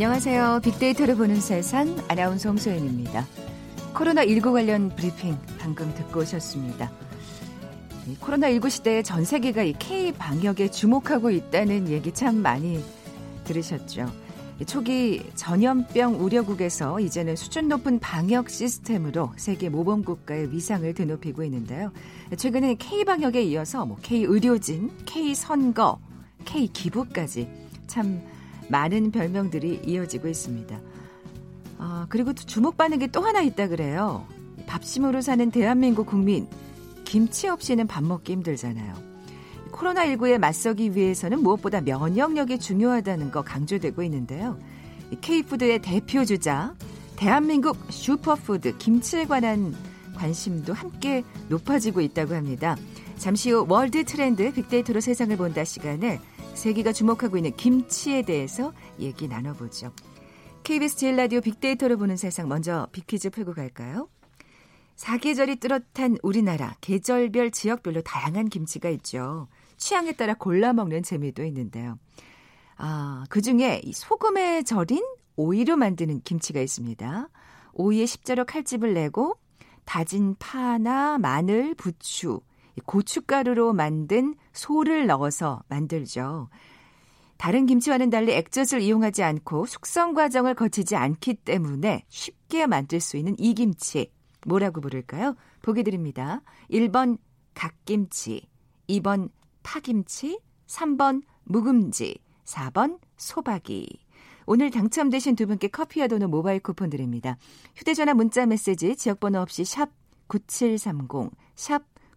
안녕하세요. 빅데이터를 보는 세상 아나운서 홍소연입니다. 코로나19 관련 브리핑 방금 듣고 오셨습니다. 코로나19 시대에 전 세계가 이 K 방역에 주목하고 있다는 얘기 참 많이 들으셨죠. 초기 전염병 우려국에서 이제는 수준 높은 방역 시스템으로 세계 모범 국가의 위상을 드높이고 있는데요. 최근에 K 방역에 이어서 뭐 K 의료진, K 선거, K 기부까지 참 많은 별명들이 이어지고 있습니다. 아, 그리고 주목받는 게 또 하나 있다 그래요. 밥심으로 사는 대한민국 국민, 김치 없이는 밥 먹기 힘들잖아요. 코로나19에 맞서기 위해서는 무엇보다 면역력이 중요하다는 거 강조되고 있는데요. K푸드의 대표 주자, 대한민국 슈퍼푸드 김치에 관한 관심도 함께 높아지고 있다고 합니다. 잠시 후 World Trend 빅데이터로 세상을 본다 시간에 세계가 주목하고 있는 김치에 대해서 얘기 나눠보죠. KBS 제일 라디오 빅데이터를 보는 세상 먼저 빅퀴즈 풀고 갈까요? 사계절이 뚜렷한 우리나라 계절별 지역별로 다양한 김치가 있죠. 취향에 따라 골라 먹는 재미도 있는데요. 아, 그 중에 소금에 절인 오이로 만드는 김치가 있습니다. 오이에 십자로 칼집을 내고 다진 파나 마늘, 부추, 고춧가루로 만든 소를 넣어서 만들죠. 다른 김치와는 달리 액젓을 이용하지 않고 숙성 과정을 거치지 않기 때문에 쉽게 만들 수 있는 이 김치. 뭐라고 부를까요? 보기 드립니다. 1번 갓김치, 2번 파김치, 3번 묵음지, 4번 소박이. 오늘 당첨되신 두 분께 커피와 도넛 모바일 쿠폰 드립니다. 휴대전화 문자 메시지 지역번호 없이 샵 9730, 샵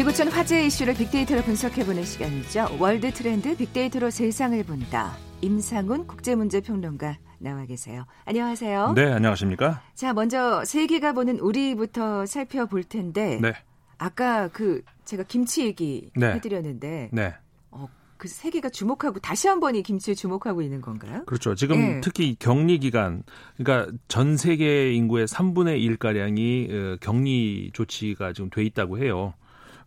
지구촌 화제 이슈를 빅데이터로 분석해보는 시간이죠. 월드 트렌드 빅데이터로 세상을 본다. 임상훈 국제문제평론가 나와 계세요. 안녕하세요. 네, 안녕하십니까? 자, 먼저 세계가 보는 우리부터 살펴볼 텐데. 네. 아까 그 제가 김치 얘기 네. 해드렸는데. 네. 어, 그 세계가 주목하고 다시 한번 이 김치에 주목하고 있는 건가요? 그렇죠. 지금 네. 특히 격리 기간, 그러니까 전 세계 인구의 3분의 1 가량이 어, 격리 조치가 지금 돼 있다고 해요.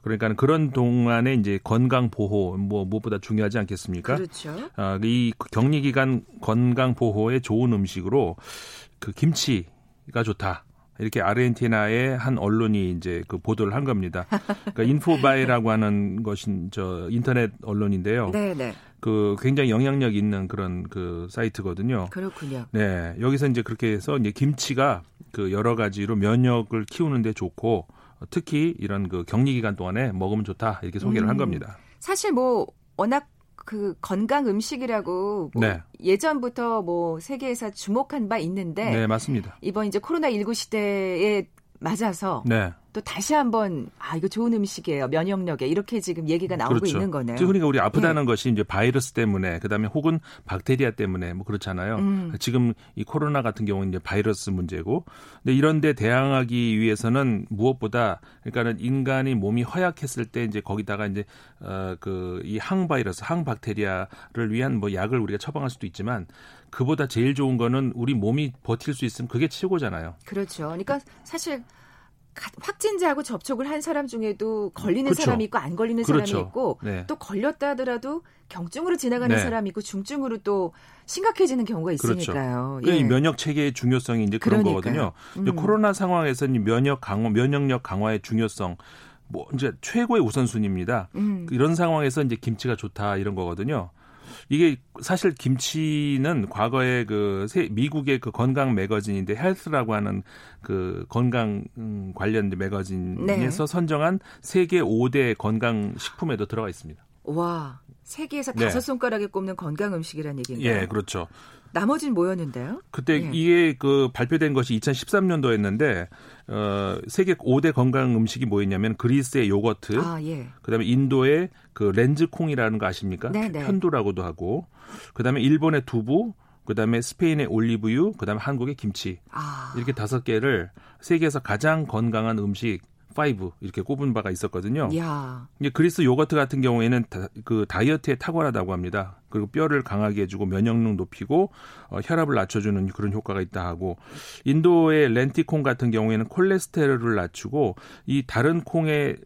그러니까 그런 동안에 이제 건강 보호 뭐 무엇보다 중요하지 않겠습니까? 그렇죠. 아, 이 격리 기간 건강 보호에 좋은 음식으로 그 김치가 좋다. 이렇게 아르헨티나의 한 언론이 이제 그 보도를 한 겁니다. 그러니까 인포바이라고 하는 것인 저 인터넷 언론인데요. 네, 네. 그 굉장히 영향력 있는 그런 그 사이트거든요. 그렇군요. 네. 여기서 이제 그렇게 해서 이제 김치가 그 여러 가지로 면역을 키우는데 좋고 특히 이런 그 격리 기간 동안에 먹으면 좋다 이렇게 소개를 음, 한 겁니다. 사실 뭐 워낙 그 건강 음식이라고 뭐 네. 예전부터 뭐 세계에서 주목한 바 있는데 네, 맞습니다. 이번 이제 코로나 19 시대에 맞아서 네. 또 다시 한번 아 이거 좋은 음식이에요 면역력에 이렇게 지금 얘기가 나오고 그렇죠. 있는 거네요. 그러니까 우리 아프다는 네. 것이 이제 바이러스 때문에 그다음에 혹은 박테리아 때문에 뭐 그렇잖아요. 음. 지금 이 코로나 같은 경우는 이제 바이러스 문제고 근데 이런데 대항하기 위해서는 무엇보다 그러니까는 인간이 몸이 허약했을 때 이제 거기다가 이제 어 그 이 항바이러스 항박테리아를 위한 뭐 약을 우리가 처방할 수도 있지만 그보다 제일 좋은 거는 우리 몸이 버틸 수 있으면 그게 최고잖아요. 그렇죠. 그러니까 사실 확진자하고 접촉을 한 사람 중에도 걸리는 그렇죠. 사람이 있고 안 걸리는 그렇죠. 사람이 있고 네. 또 걸렸다 하더라도 경증으로 지나가는 네. 사람이 있고 중증으로 또 심각해지는 경우가 그렇죠. 있으니까요. 그렇죠. 예. 이 면역 체계의 중요성이 이제 그런 그러니까요. 거거든요. 음. 코로나 상황에서 면역 강화, 면역력 강화의 중요성 뭐 이제 최고의 우선순위입니다. 음. 이런 상황에서 이제 김치가 좋다 이런 거거든요. 이게 사실 김치는 과거에 그 미국의 그 건강 매거진인데 헬스라고 하는 그 건강 음, 관련 매거진에서 네. 선정한 세계 5대 건강 식품에도 들어가 있습니다. 와, 세계에서 네. 다섯 손가락에 꼽는 건강 음식이란 얘기인가요? 예, 그렇죠. 나머지는 뭐였는데요? 그때 예. 이게 그 발표된 것이 2013년도였는데 어 세계 5대 건강 음식이 뭐였냐면 그리스의 요거트, 아, 예. 그다음에 인도의 그 렌즈콩이라는 거 아십니까? 네네. 편두라고도 하고 그다음에 일본의 두부, 그다음에 스페인의 올리브유, 그다음에 한국의 김치. 아. 이렇게 다섯 개를 세계에서 가장 건강한 음식 5 이렇게 꼽은 바가 있었거든요. 야. 이게 그리스 요거트 같은 경우에는 다, 그 다이어트에 탁월하다고 합니다. 그리고 뼈를 강하게 해주고 면역력 높이고 어, 혈압을 낮춰주는 그런 효과가 있다 하고 인도의 렌티콩 같은 경우에는 콜레스테롤을 낮추고 이 다른 콩의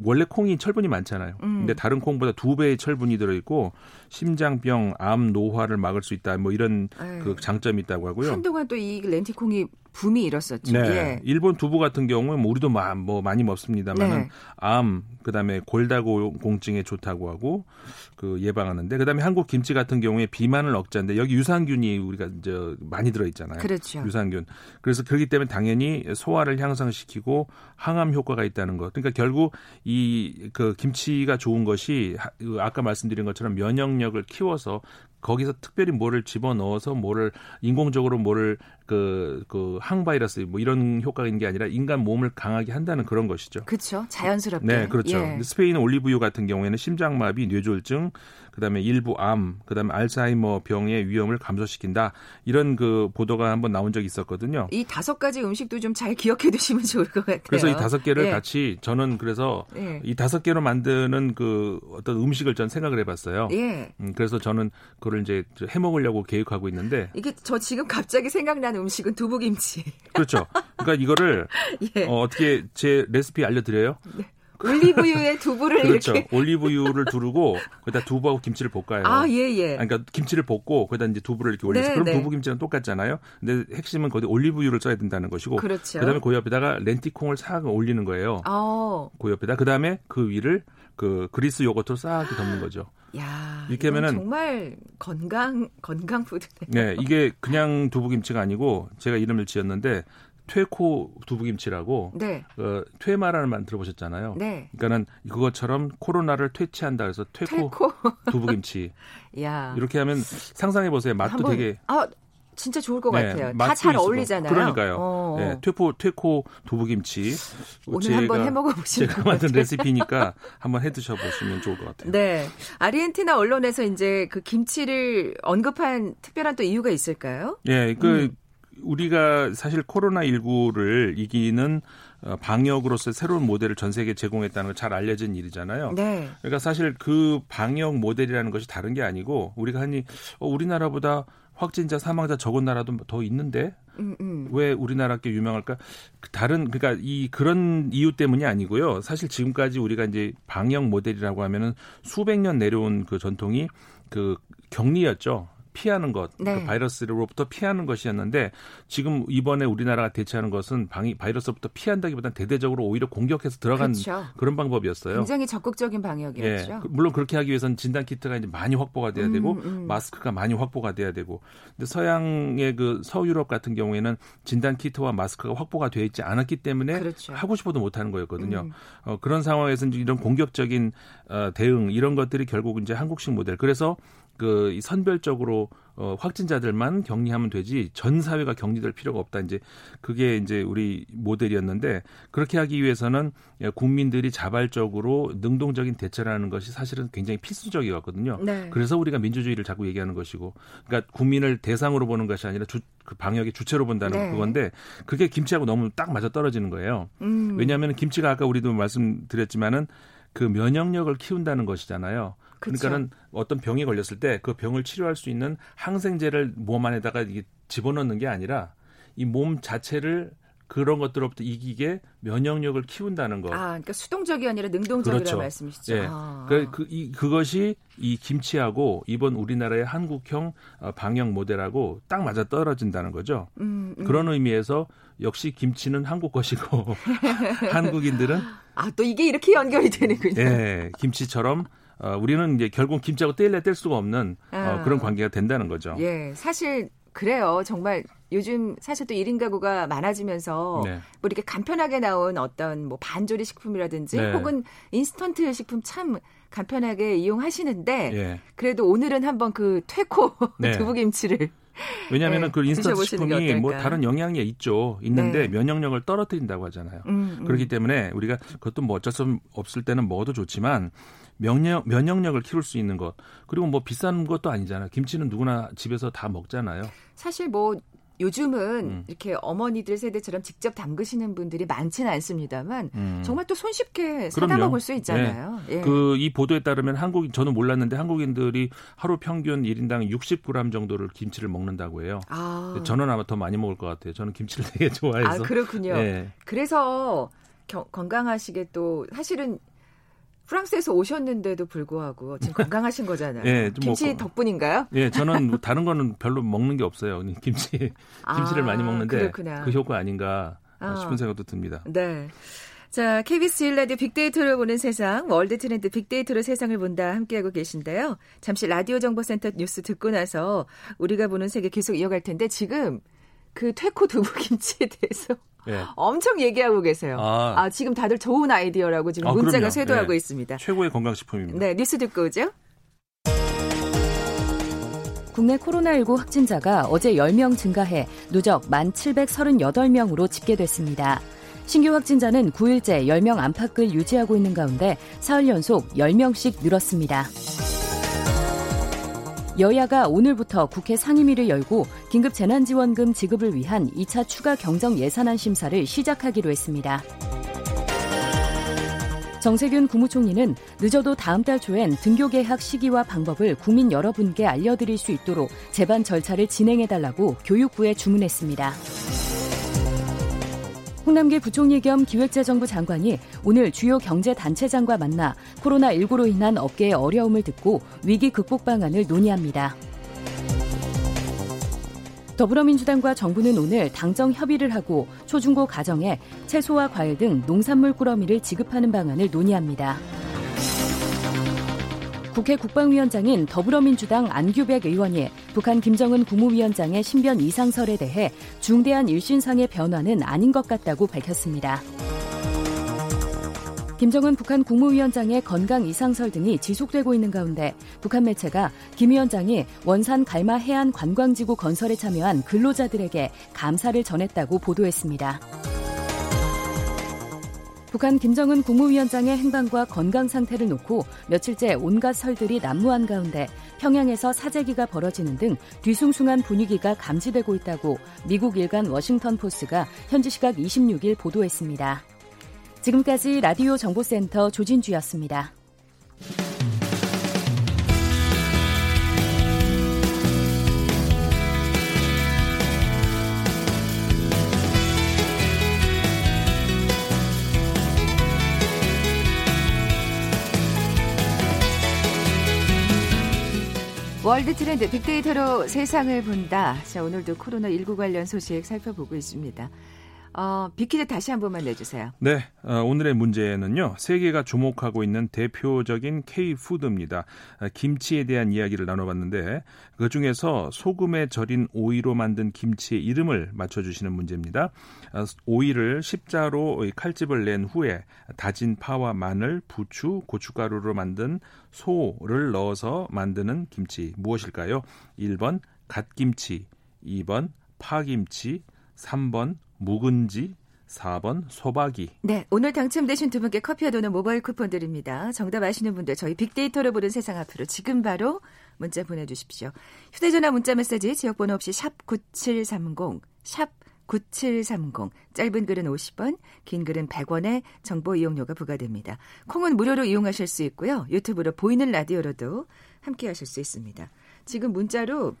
원래 콩이 철분이 많잖아요. 음. 근데 다른 콩보다 두 배의 철분이 들어있고 심장병, 암, 노화를 막을 수 있다. 뭐 이런 에이. 그 장점이 있다고 하고요. 한동안 또 이 렌티콩이 붐이 일었었죠. 네. 예. 일본 두부 같은 경우는 뭐 우리도 뭐 많이 먹습니다만은 네. 암 그다음에 골다공증에 좋다고 하고 그 예방하는데 그다음에 한국 김치 같은 경우에 비만을 억제하는데 여기 유산균이 우리가 이제 많이 들어 있잖아요. 그렇죠. 유산균. 그래서 그렇기 때문에 당연히 소화를 향상시키고 항암 효과가 있다는 것. 그러니까 결국 이 그 김치가 좋은 것이 아까 말씀드린 것처럼 면역력을 키워서 거기서 특별히 뭐를 집어넣어서 뭐를 인공적으로 뭐를 그, 그 항바이러스 뭐 이런 효과가 있는 게 아니라 인간 몸을 강하게 한다는 그런 것이죠. 그렇죠. 자연스럽게. 네, 그렇죠. 예. 스페인 올리브유 같은 경우에는 심장마비, 뇌졸중, 그 다음에 일부 암, 그 다음에 알츠하이머 병의 위험을 감소시킨다. 이런 그 보도가 한번 나온 적이 있었거든요. 이 다섯 가지 음식도 좀 잘 기억해 두시면 좋을 것 같아요. 그래서 이 다섯 개를 예. 같이 저는 그래서 예. 이 다섯 개로 만드는 그 어떤 음식을 전 생각을 해 봤어요. 예. 음, 그래서 저는 그걸 이제 해 먹으려고 계획하고 있는데 이게 저 지금 갑자기 생각나는 음식은 두부김치. 그렇죠. 그러니까 이거를 예. 어, 어떻게 제 레시피 알려드려요? 네. 올리브유에 두부를 그렇죠. 이렇게 올리브유를 두르고 거기다 두부하고 김치를 볶아요. 아, 예, 예. 그러니까 김치를 볶고 거기다 이제 두부를 이렇게 올려서 네, 그럼 네. 두부 김치랑 똑같잖아요. 근데 핵심은 거기 올리브유를 써야 된다는 것이고 그렇죠. 그다음에 그 옆에다가 렌티콩을 싹 올리는 거예요. 어. 그 옆에다 그다음에 그 위를 그 그리스 요거트로 싹 덮는 거죠. 야, 이렇게 하면은 정말 건강 건강 푸드네. 네, 이게 그냥 두부 김치가 아니고 제가 이름을 지었는데 퇴코 두부김치라고 네. 어, 퇴마라는 말 들어보셨잖아요. 네. 그러니까는 그것처럼 코로나를 퇴치한다 그래서 퇴코, 퇴코. 두부김치. 야. 이렇게 하면 상상해 보세요. 맛도 한번, 되게 아 진짜 좋을 것 네, 같아요. 다 잘 어울리잖아요. 그러니까요. 어. 네, 퇴포 퇴코 두부김치. 오늘 한번 해 먹어 보시면 제가 만든 레시피니까 한번 해 드셔 보시면 좋을 것 같아요. 네. 아르헨티나 언론에서 이제 그 김치를 언급한 특별한 또 이유가 있을까요? 예, 그 음. 우리가 사실 코로나 19를 이기는 어, 방역으로서 새로운 모델을 전 세계에 제공했다는 건잘 알려진 일이잖아요. 네. 그러니까 사실 그 방역 모델이라는 것이 다른 게 아니고 우리가 하니 어, 우리나라보다 확진자 사망자 적은 나라도 더 있는데 음, 음. 왜 우리나라 게 유명할까? 그 다른 그러니까 이 그런 이유 때문이 아니고요. 사실 지금까지 우리가 이제 방역 모델이라고 하면은 수백 년 내려온 그 전통이 그 격리였죠. 피하는 것, 그 네. 그 바이러스로부터 피하는 것이었는데 지금 이번에 우리나라가 대처하는 것은 방이 바이러스로부터 피한다기보다는 대대적으로 오히려 공격해서 들어간 그렇죠. 그런 방법이었어요. 굉장히 적극적인 방역이었죠. 예. 물론 그렇게 하기 위해서는 진단 키트가 이제 많이 확보가 돼야 되고 음, 음. 마스크가 많이 확보가 돼야 되고. 근데 서양의 그 서유럽 같은 경우에는 진단 키트와 마스크가 확보가 되어 있지 않았기 때문에 그렇죠. 하고 싶어도 못 하는 거였거든요. 음. 어, 그런 상황에서 이런 공격적인 어, 대응 이런 것들이 결국 이제 한국식 모델. 그래서 그 선별적으로 어, 확진자들만 격리하면 되지 전 사회가 격리될 필요가 없다. 이제 그게 이제 우리 모델이었는데 그렇게 하기 위해서는 국민들이 자발적으로 능동적인 대처를 하는 것이 사실은 굉장히 필수적이었거든요. 네. 그래서 우리가 민주주의를 자꾸 얘기하는 것이고 그러니까 국민을 대상으로 보는 것이 아니라 주, 그 방역의 주체로 본다는 네. 그건데 그게 김치하고 너무 딱 맞아 떨어지는 거예요. 음. 왜냐하면 김치가 아까 우리도 말씀드렸지만은 그 면역력을 키운다는 것이잖아요. 그러니까는 어떤 병이 걸렸을 때 그 병을 치료할 수 있는 항생제를 몸 안에다가 이게 집어넣는 게 아니라 이 몸 자체를 그런 것들로부터 이기게 면역력을 키운다는 거. 아, 그러니까 수동적이 아니라 능동적이라는 그렇죠. 말씀이시죠. 예. 아. 그, 그, 이, 그것이 이 김치하고 이번 우리나라의 한국형 어, 방역 모델하고 딱 맞아 떨어진다는 거죠. 음, 음. 그런 의미에서 역시 김치는 한국 것이고 한국인들은 아, 또 이게 이렇게 연결이 되는군요. 예. 김치처럼 어, 우리는 이제 결국 김치하고 뗄래 뗄 수가 없는 어, 아. 그런 관계가 된다는 거죠. 예, 사실 그래요. 정말 요즘 사실 또 1인 가구가 많아지면서 네. 뭐 이렇게 간편하게 나온 어떤 뭐 반조리 식품이라든지 네. 혹은 인스턴트 식품 참 간편하게 이용하시는데 예. 그래도 오늘은 한번 그 퇴코 네. 두부김치를 왜냐하면 네, 그 인스턴트 식품이 뭐 다른 영양이 있죠. 있는데 네. 면역력을 떨어뜨린다고 하잖아요. 음, 음. 그렇기 때문에 우리가 그것도 뭐 어쩔 수 없을 때는 먹어도 좋지만 면역 면역력을 키울 수 있는 것 그리고 뭐 비싼 것도 아니잖아요. 김치는 누구나 집에서 다 먹잖아요. 사실 뭐 요즘은 음. 이렇게 어머니들 세대처럼 직접 담그시는 분들이 많지는 않습니다만 음. 정말 또 손쉽게 사다 먹을 수 있잖아요. 네. 예. 그이 보도에 따르면 한국인 저는 몰랐는데 한국인들이 하루 평균 1인당 60g 정도를 김치를 먹는다고 해요. 아. 저는 아마 더 많이 먹을 것 같아요. 저는 김치를 되게 좋아해서. 아, 그렇군요. 네. 그래서 겨, 건강하시게 또 사실은 프랑스에서 오셨는데도 불구하고 지금 건강하신 거잖아요. 예, 김치 뭐, 덕분인가요? 예, 저는 뭐 다른 거는 별로 먹는 게 없어요. 김치 김치를 아, 많이 먹는데 그렇구나. 그 효과 아닌가 아. 싶은 생각도 듭니다. 네. 자, KBS 1라디오 빅데이터를 보는 세상, World Trend 빅데이터로 세상을 본다 함께하고 계신데요. 잠시 라디오 정보센터 뉴스 듣고 나서 우리가 보는 세계 계속 이어갈 텐데 지금 그 퇴코 두부김치에 대해서 예. 엄청 얘기하고 계세요. 아. 아. 지금 다들 좋은 아이디어라고 지금 아, 문자가 그럼요. 쇄도하고 예. 있습니다. 최고의 건강식품입니다. 네, 뉴스 듣고 오죠. 국내 코로나19 확진자가 어제 10명 증가해 누적 1,738명으로 집계됐습니다. 신규 확진자는 9일째 10명 안팎을 유지하고 있는 가운데 사흘 연속 10명씩 늘었습니다. 여야가 오늘부터 국회 상임위를 열고 긴급 재난지원금 지급을 위한 2차 추가 경정 예산안 심사를 시작하기로 했습니다. 정세균 국무총리는 늦어도 다음 달 초엔 등교 개학 시기와 방법을 국민 여러분께 알려드릴 수 있도록 재반 절차를 진행해달라고 교육부에 주문했습니다. 홍남기 부총리 겸 기획재정부 장관이 오늘 주요 경제 단체장과 만나 코로나19로 인한 업계의 어려움을 듣고 위기 극복 방안을 논의합니다. 더불어민주당과 정부는 오늘 당정 협의를 하고 초중고 가정에 채소와 과일 등 농산물 꾸러미를 지급하는 방안을 논의합니다. 국회 국방위원장인 더불어민주당 안규백 의원이 북한 김정은 국무위원장의 신변 이상설에 대해 중대한 일신상의 변화는 아닌 것 같다고 밝혔습니다. 김정은 북한 국무위원장의 건강 이상설 등이 지속되고 있는 가운데 북한 매체가 김 위원장이 원산 갈마 해안 관광지구 건설에 참여한 근로자들에게 감사를 전했다고 보도했습니다. 북한 김정은 국무위원장의 행방과 건강 상태를 놓고 며칠째 온갖 설들이 난무한 가운데 평양에서 사재기가 벌어지는 등 뒤숭숭한 분위기가 감지되고 있다고 미국 일간 워싱턴 포스가 현지 시각 26일 보도했습니다. 지금까지 라디오 정보센터 조진주였습니다. World Trend 빅데이터로 세상을 본다. 자, 오늘도 코로나19 관련 소식 살펴보고 있습니다. 어, 빅퀴즈 다시 한 번만 내주세요. 네, 어, 오늘의 문제는요. 세계가 주목하고 있는 대표적인 K-푸드입니다. 어, 김치에 대한 이야기를 나눠봤는데 그 중에서 소금에 절인 오이로 만든 김치의 이름을 맞춰주시는 문제입니다. 어, 오이를 십자로 칼집을 낸 후에 다진 파와 마늘, 부추, 고춧가루로 만든 소를 넣어서 만드는 김치 무엇일까요? 1번 갓김치, 2번 파김치, 3번 묵은지, 4번 소박이. 네, 오늘 당첨되신 두 분께 커피와 도는 모바일 쿠폰 드립니다. 정답 아시는 분들 저희 빅데이터로 보는 세상 앞으로 지금 바로 문자 보내주십시오. 휴대전화 문자 메시지 지역번호 없이 샵 9730, 샵 9730. 짧은 글은 50원, 긴 글은 100원의 정보 이용료가 부과됩니다. 콩은 무료로 이용하실 수 있고요. 유튜브로 보이는 라디오로도 함께 하실 수 있습니다. 지금 문자로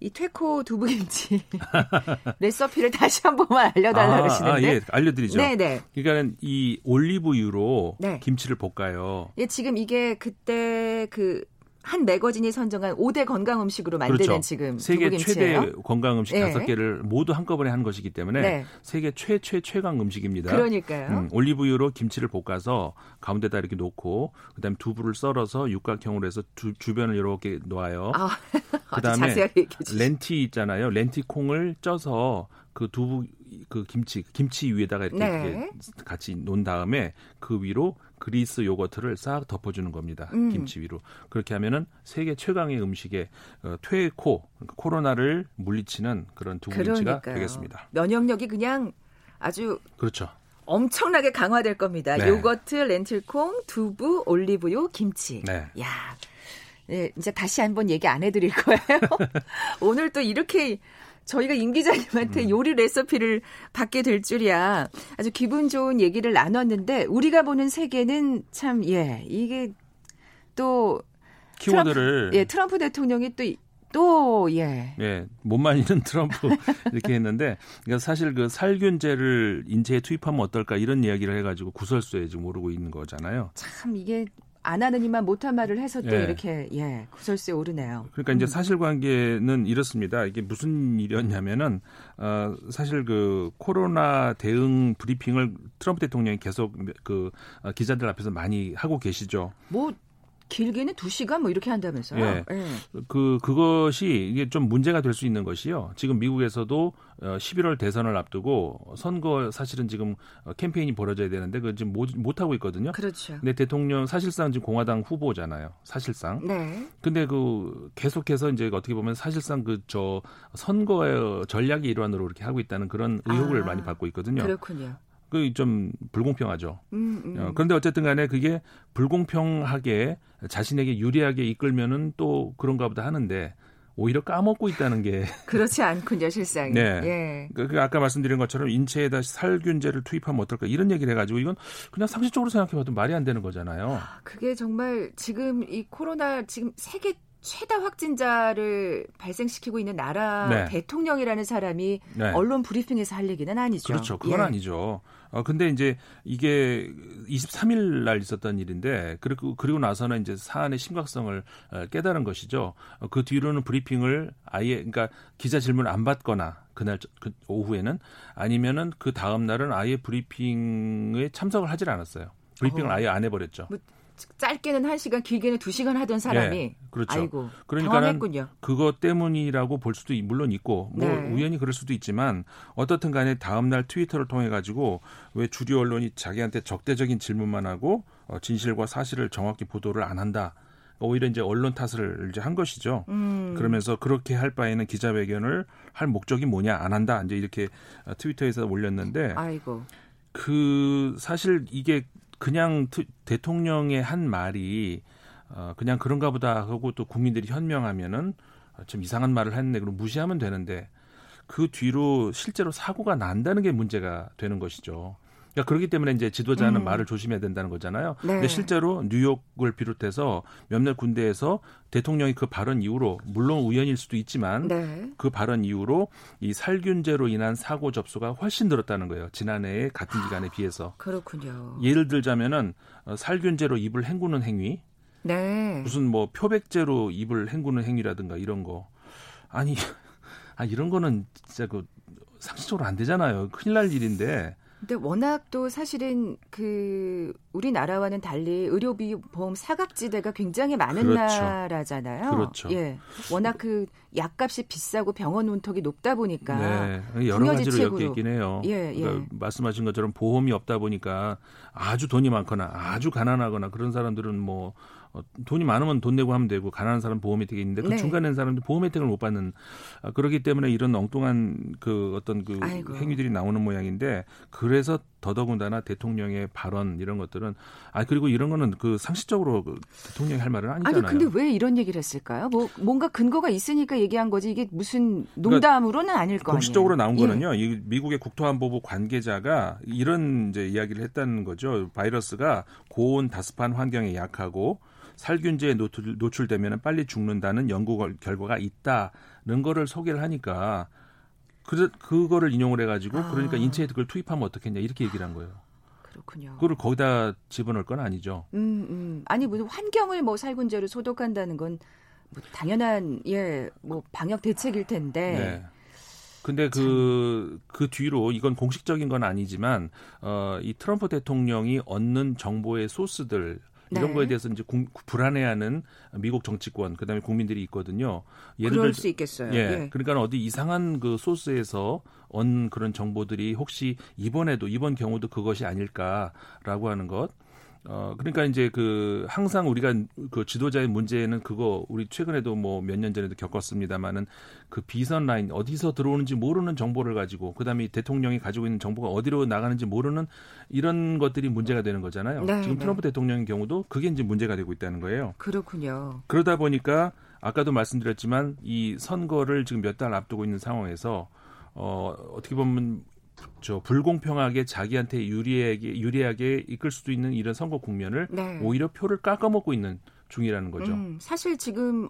이 퇴코 두부김치 레시피를 다시 한 번만 알려달라 아, 그러시는데. 아, 예, 알려드리죠. 네네. 그러니까 이 올리브유로 네. 김치를 볶아요. 예, 지금 이게 그때 그 한 매거진이 선정한 5대 건강 음식으로 만드는 그렇죠. 지금 세계 두부김치예요. 최대 건강 음식 네. 다섯 개를 모두 한꺼번에 한 것이기 때문에 네. 세계 최최 최강 음식입니다. 그러니까요. 음, 올리브유로 김치를 볶아서 가운데다 이렇게 놓고 그다음에 두부를 썰어서 육각형으로 해서 두, 주변을 이렇게 놓아요. 아, 그다음에. 렌티 있잖아요. 렌티 콩을 쪄서 그 두부 그 김치 김치 위에다가 이렇게, 네. 이렇게 같이 놓은 다음에 그 위로 그리스 요거트를 싹 덮어주는 겁니다. 음. 김치 위로 그렇게 하면은 세계 최강의 음식의 어, 퇴코 그러니까 코로나를 물리치는 그런 두부 김치가 그러니까요. 되겠습니다. 면역력이 그냥 아주 그렇죠. 엄청나게 강화될 겁니다. 네. 요거트, 렌틸콩, 두부, 올리브유, 김치. 네. 야, 네, 이제 다시 한번 얘기 안 해드릴 거예요. 오늘 또 이렇게 저희가 임 기자님한테 음. 요리 레시피를 받게 될 줄이야. 아주 기분 좋은 얘기를 나눴는데 우리가 보는 세계는 참 예, 이게 또 키워드를 트럼프, 예, 트럼프 대통령이 또 또 예. 예, 못만 있는 트럼프 이렇게 했는데, 그러니까 사실 그 살균제를 인체에 투입하면 어떨까 이런 이야기를 해가지고 구설수에 지금 오르고 있는 거잖아요. 참 이게 안 하는 이만 못한 말을 해서 또 예. 이렇게 예 구설수에 오르네요. 그러니까 이제 사실관계는 이렇습니다. 이게 무슨 일이었냐면은 어 사실 그 코로나 대응 브리핑을 트럼프 대통령이 계속 그 어, 기자들 앞에서 많이 하고 계시죠. 뭐 길게는 두 시간 뭐 이렇게 한다면서요? 예. 그 그것이 이게 좀 문제가 될 수 있는 것이요. 지금 미국에서도 어, 11월 대선을 앞두고 선거 사실은 지금 어, 캠페인이 벌어져야 되는데 그 지금 못, 못 하고 있거든요. 그렇죠. 근데 대통령 사실상 지금 공화당 후보잖아요. 사실상. 네. 근데 그 계속해서 이제 어떻게 보면 사실상 그 저 선거의 전략의 일환으로 이렇게 하고 있다는 그런 의혹을 아, 많이 받고 있거든요. 그렇군요. 그좀 불공평하죠. 음, 음. 어, 그런데 어쨌든 간에 그게 불공평하게 자신에게 유리하게 이끌면은 또 그런가 보다 하는데 오히려 까먹고 있다는 게 그렇지 않군요, 실상이. 네. 예. 그, 그 아까 말씀드린 것처럼 인체에다 살균제를 투입하면 어떨까 이런 얘기를 해가지고 이건 그냥 상식적으로 생각해봐도 말이 안 되는 거잖아요. 그게 정말 지금 이 코로나 지금 세계 최다 확진자를 발생시키고 있는 나라 네. 대통령이라는 사람이 네. 언론 브리핑에서 할 얘기는 아니죠. 그렇죠. 그건 예. 아니죠. 어, 근데 이제 이게 23일 날 있었던 일인데, 그리고, 그리고 나서는 이제 사안의 심각성을 어, 깨달은 것이죠. 어, 그 뒤로는 브리핑을 아예, 그러니까 기자 질문 안 받거나, 그날, 저- 그 오후에는 아니면은 그 다음 날은 아예 브리핑에 참석을 하질 않았어요. 브리핑을 어. 아예 안 해버렸죠. 뭐 짧게는 한 시간, 길게는 두 시간 하던 사람이 예, 그렇죠. 아이고 당황했군요. 그것 때문이라고 볼 수도 있- 물론 있고 뭐 네. 우연히 그럴 수도 있지만 어떻든 간에 다음 날 트위터를 통해 가지고 왜 주류 언론이 자기한테 적대적인 질문만 하고 어, 진실과 사실을 정확히 보도를 안 한다. 오히려 이제 언론 탓을 이제 한 것이죠. 음. 그러면서 그렇게 할 바에는 기자회견을 할 목적이 뭐냐 안 한다. 이제 이렇게 어, 트위터에서 올렸는데 아이고. 그 사실 이게 그냥 트- 대통령의 한 말이 어 그냥 그런가 보다 하고 또 국민들이 현명하면은 어, 좀 이상한 말을 했네 그럼 무시하면 되는데 그 뒤로 실제로 사고가 난다는 게 문제가 되는 것이죠. 그러니까 그렇기 때문에 이제 지도자는 음. 말을 조심해야 된다는 거잖아요. 네. 근데 실제로 뉴욕을 비롯해서 몇몇 군데에서 대통령이 그 발언 이후로 물론 우연일 수도 있지만 네. 그 발언 이후로 이 살균제로 인한 사고 접수가 훨씬 늘었다는 거예요. 지난해의 같은 기간에 비해서. 그렇군요. 예를 들자면은 어, 살균제로 입을 헹구는 행위, 네. 무슨 뭐 표백제로 입을 헹구는 행위라든가 이런 거. 아니, 아 이런 거는 진짜 그 상식적으로 안 되잖아요. 큰일 날 일인데. 근데 워낙 또 사실은 그 우리나라와는 달리 의료비 보험 사각지대가 굉장히 많은 그렇죠. 나라잖아요. 그렇죠. 예. 워낙 그 약값이 비싸고 병원 운턱이 높다 보니까 네, 여러. 가지로 엮여 있긴 해요. 예, 예. 그러니까 말씀하신 것처럼 보험이 없다 보니까 아주 돈이 많거나 아주 가난하거나 그런 사람들은 뭐 어, 돈이 많으면 돈 내고 하면 되고 가난한 사람 보험 혜택이 있는데 그 네. 중간에 있는 사람들 보험 혜택을 못 받는 아, 그렇기 때문에 이런 엉뚱한 그 어떤 그 아이고. 행위들이 나오는 모양인데 그래서 더더군다나 대통령의 발언 이런 것들은 아 그리고 이런 거는 그 상식적으로 그 대통령이 할 말은 아니 아니잖아요. 근데 왜 이런 얘기를 했을까요? 뭐 뭔가 근거가 있으니까 얘기한 거지 이게 무슨 농담으로는 아닐 거 아니에요. 공식적으로 나온 예. 거는요. 이 미국의 국토안보부 관계자가 이런 이제 이야기를 했다는 거죠. 바이러스가 고온 다습한 환경에 약하고 살균제에 노출, 노출되면 빨리 죽는다는 연구 결- 결과가 있다는 거를 소개를 하니까 그 그거를 인용을 해가지고 아. 그러니까 인체에 그걸 투입하면 어떻겠냐 이렇게 얘기를 한 거예요. 그렇군요. 그걸 거기다 집어넣을 건 아니죠. 음, 음. 아니 무슨 환경을 뭐 살균제로 소독한다는 건 뭐 당연한 예뭐 방역 대책일 텐데. 네. 근데 그, 그 뒤로 이건 공식적인 건 아니지만, 어, 이 트럼프 대통령이 얻는 정보의 소스들, 이런 네. 거에 대해서 이제 공, 불안해하는 미국 정치권 그다음에 국민들이 있거든요. 예를 그럴 수 있겠어요. 예, 예. 그러니까 어디 이상한 그 소스에서 얻은 그런 정보들이 혹시 이번에도 이번 경우도 그것이 아닐까라고 하는 것. 어, 그러니까 이제 그 항상 우리가 그 지도자의 문제는 그거 우리 최근에도 뭐 몇 년 전에도 겪었습니다만은 그 비선 라인 어디서 들어오는지 모르는 정보를 가지고 그다음에 대통령이 가지고 있는 정보가 어디로 나가는지 모르는 이런 것들이 문제가 되는 거잖아요. 네, 지금 네. 트럼프 대통령의 경우도 그게 이제 문제가 되고 있다는 거예요. 그렇군요. 그러다 보니까 아까도 말씀드렸지만 이 선거를 지금 몇 달 앞두고 있는 상황에서 어, 어떻게 보면 저 불공평하게 자기한테 유리하게 유리하게 이끌 수도 있는 이런 선거 국면을 네. 오히려 표를 깎아먹고 있는 중이라는 거죠. 음, 사실 지금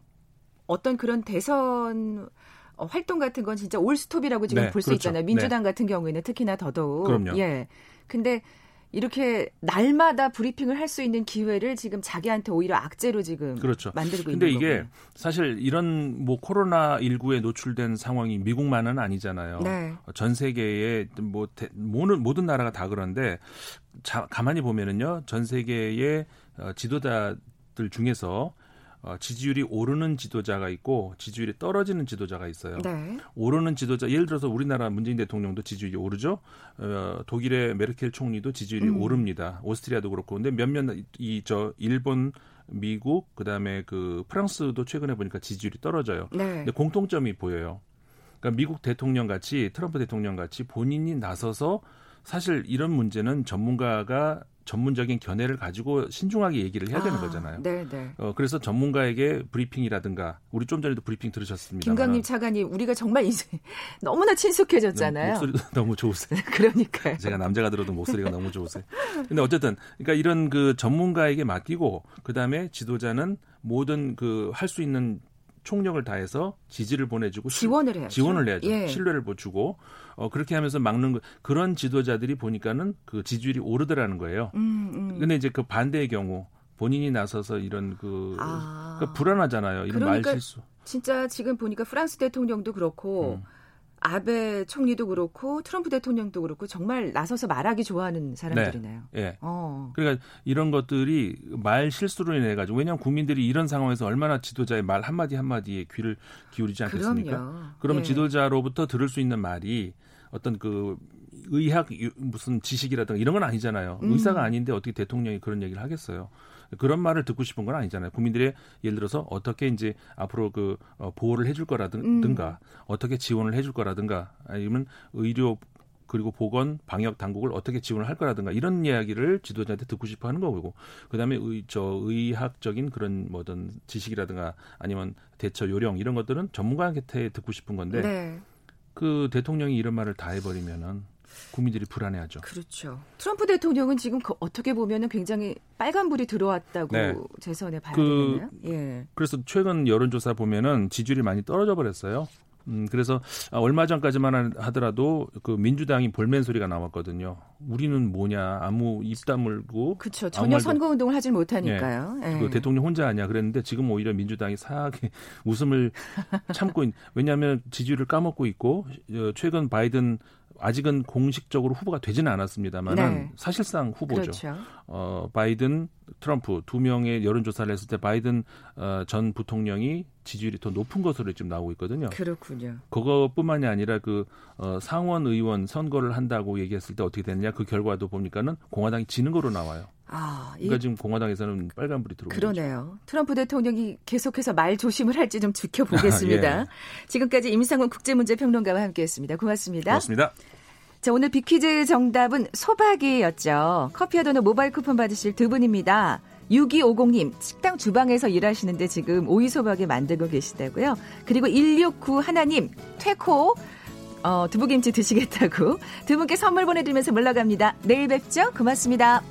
어떤 그런 대선 어, 활동 같은 건 진짜 올스톱이라고 지금 네, 볼수 그렇죠. 있잖아요. 민주당 네. 같은 경우에는 특히나 더더욱. 그럼요. 예. 근데 이렇게 날마다 브리핑을 할 수 있는 기회를 지금 자기한테 오히려 악재로 지금 그렇죠. 만들고 있는 거죠. 근데 이게. 사실 이런 뭐 코로나 19에 노출된 상황이 미국만은 아니잖아요. 네. 전 세계의 뭐 대, 모든 모든 나라가 다 그런데 자, 가만히 보면은요. 전 세계의 어, 지도자들 중에서 어, 지지율이 오르는 지도자가 있고 지지율이 떨어지는 지도자가 있어요. 네. 오르는 지도자 예를 들어서 우리나라 문재인 대통령도 지지율이 오르죠. 어, 독일의 메르켈 총리도 지지율이 음. 오릅니다. 오스트리아도 그렇고 근데 몇몇 이 저 일본 미국 그다음에 그 프랑스도 최근에 보니까 지지율이 떨어져요. 네. 근데 공통점이 보여요. 그러니까 미국 대통령 같이 트럼프 대통령 같이 본인이 나서서 사실 이런 문제는 전문가가 전문적인 견해를 가지고 신중하게 얘기를 해야 되는 아, 거잖아요. 네, 네. 어, 그래서 전문가에게 브리핑이라든가 우리 좀 전에도 브리핑 들으셨습니다. 김강림 차관님 우리가 정말 이제 너무나 친숙해졌잖아요. 목소리도 너무 좋으세요. 그러니까요. 제가 남자가 들어도 목소리가 너무 좋으세요. 근데 어쨌든 그러니까 이런 그 전문가에게 맡기고 그다음에 지도자는 모든 그 할 수 있는 총력을 다해서 지지를 보내주고 지원을 해야죠. 지원을 해야죠. 예. 신뢰를 보주고 어 그렇게 하면서 막는 거 그런 지도자들이 보니까는 그 지지율이 오르더라는 거예요. 음, 음. 근데 이제 그 반대의 경우 본인이 나서서 이런 그 아. 그러니까 불안하잖아요. 이런 그러니까 말 실수. 진짜 지금 보니까 프랑스 대통령도 그렇고 음. 아베 총리도 그렇고 트럼프 대통령도 그렇고 정말 나서서 말하기 좋아하는 사람들이네요. 네. 예. 어. 그러니까 이런 것들이 말 실수로 인해 가지고 왜냐하면 국민들이 이런 상황에서 얼마나 지도자의 말 한마디 한마디에 귀를 기울이지 않겠습니까? 그럼요. 그러면 예. 지도자로부터 들을 수 있는 말이 어떤 그 의학 무슨 지식이라든가 이런 건 아니잖아요. 음. 의사가 아닌데 어떻게 대통령이 그런 얘기를 하겠어요. 그런 말을 듣고 싶은 건 아니잖아요. 국민들의 예를 들어서 어떻게 이제 앞으로 그 어, 보호를 해줄 거라든가 음. 어떻게 지원을 해줄 거라든가 아니면 의료 그리고 보건 방역 당국을 어떻게 지원을 할 거라든가 이런 이야기를 지도자한테 듣고 싶어 하는 거고 그다음에 의, 저 의학적인 그런 뭐든 지식이라든가 아니면 대처 요령 이런 것들은 전문가한테 듣고 싶은 건데 네. 그 대통령이 이런 말을 다 해버리면은 국민들이 불안해하죠. 그렇죠. 트럼프 대통령은 지금 그 어떻게 보면은 굉장히 빨간불이 들어왔다고 네. 재선에 봐야 그, 되겠네요. 예. 그래서 최근 여론조사 보면은 지지율이 많이 떨어져 버렸어요. 음, 그래서 얼마 전까지만 하더라도 그 민주당이 볼멘 소리가 나왔거든요. 우리는 뭐냐, 아무 입 다물고. 그렇죠. 전혀 선거 운동을 하질 못하니까요. 네. 그 대통령 혼자 아니야. 그랬는데 지금 오히려 민주당이 사하게 웃음을 참고 있. 왜냐하면 지지율을 까먹고 있고 어, 최근 바이든 아직은 공식적으로 후보가 되지는 않았습니다만 네. 사실상 후보죠. 그렇죠. 어, 바이든, 트럼프 두 명의 여론조사를 했을 때 바이든 어, 전 부통령이 지지율이 더 높은 것으로 지금 나오고 있거든요. 그렇군요. 그것뿐만이 아니라 그 어, 상원 의원 선거를 한다고 얘기했을 때 어떻게 됐느냐 그 결과도 보니까는 공화당이 지는 거로 나와요. 아, 그러니까 지금 공화당에서는 빨간불이 들어오고 그러네요. 거죠. 트럼프 대통령이 계속해서 말 조심을 할지 좀 지켜보겠습니다. 예. 지금까지 임상훈 국제문제평론가와 함께했습니다. 고맙습니다. 고맙습니다. 자, 오늘 비퀴즈 정답은 소박이였죠. 커피와 도넛 모바일 쿠폰 받으실 두 분입니다. 6250님, 식당 주방에서 일하시는데 지금 오이소박이 만들고 계시다고요. 그리고 169 하나님, 퇴코, 어, 두부김치 드시겠다고 두 분께 선물 보내드리면서 물러갑니다. 내일 뵙죠. 고맙습니다.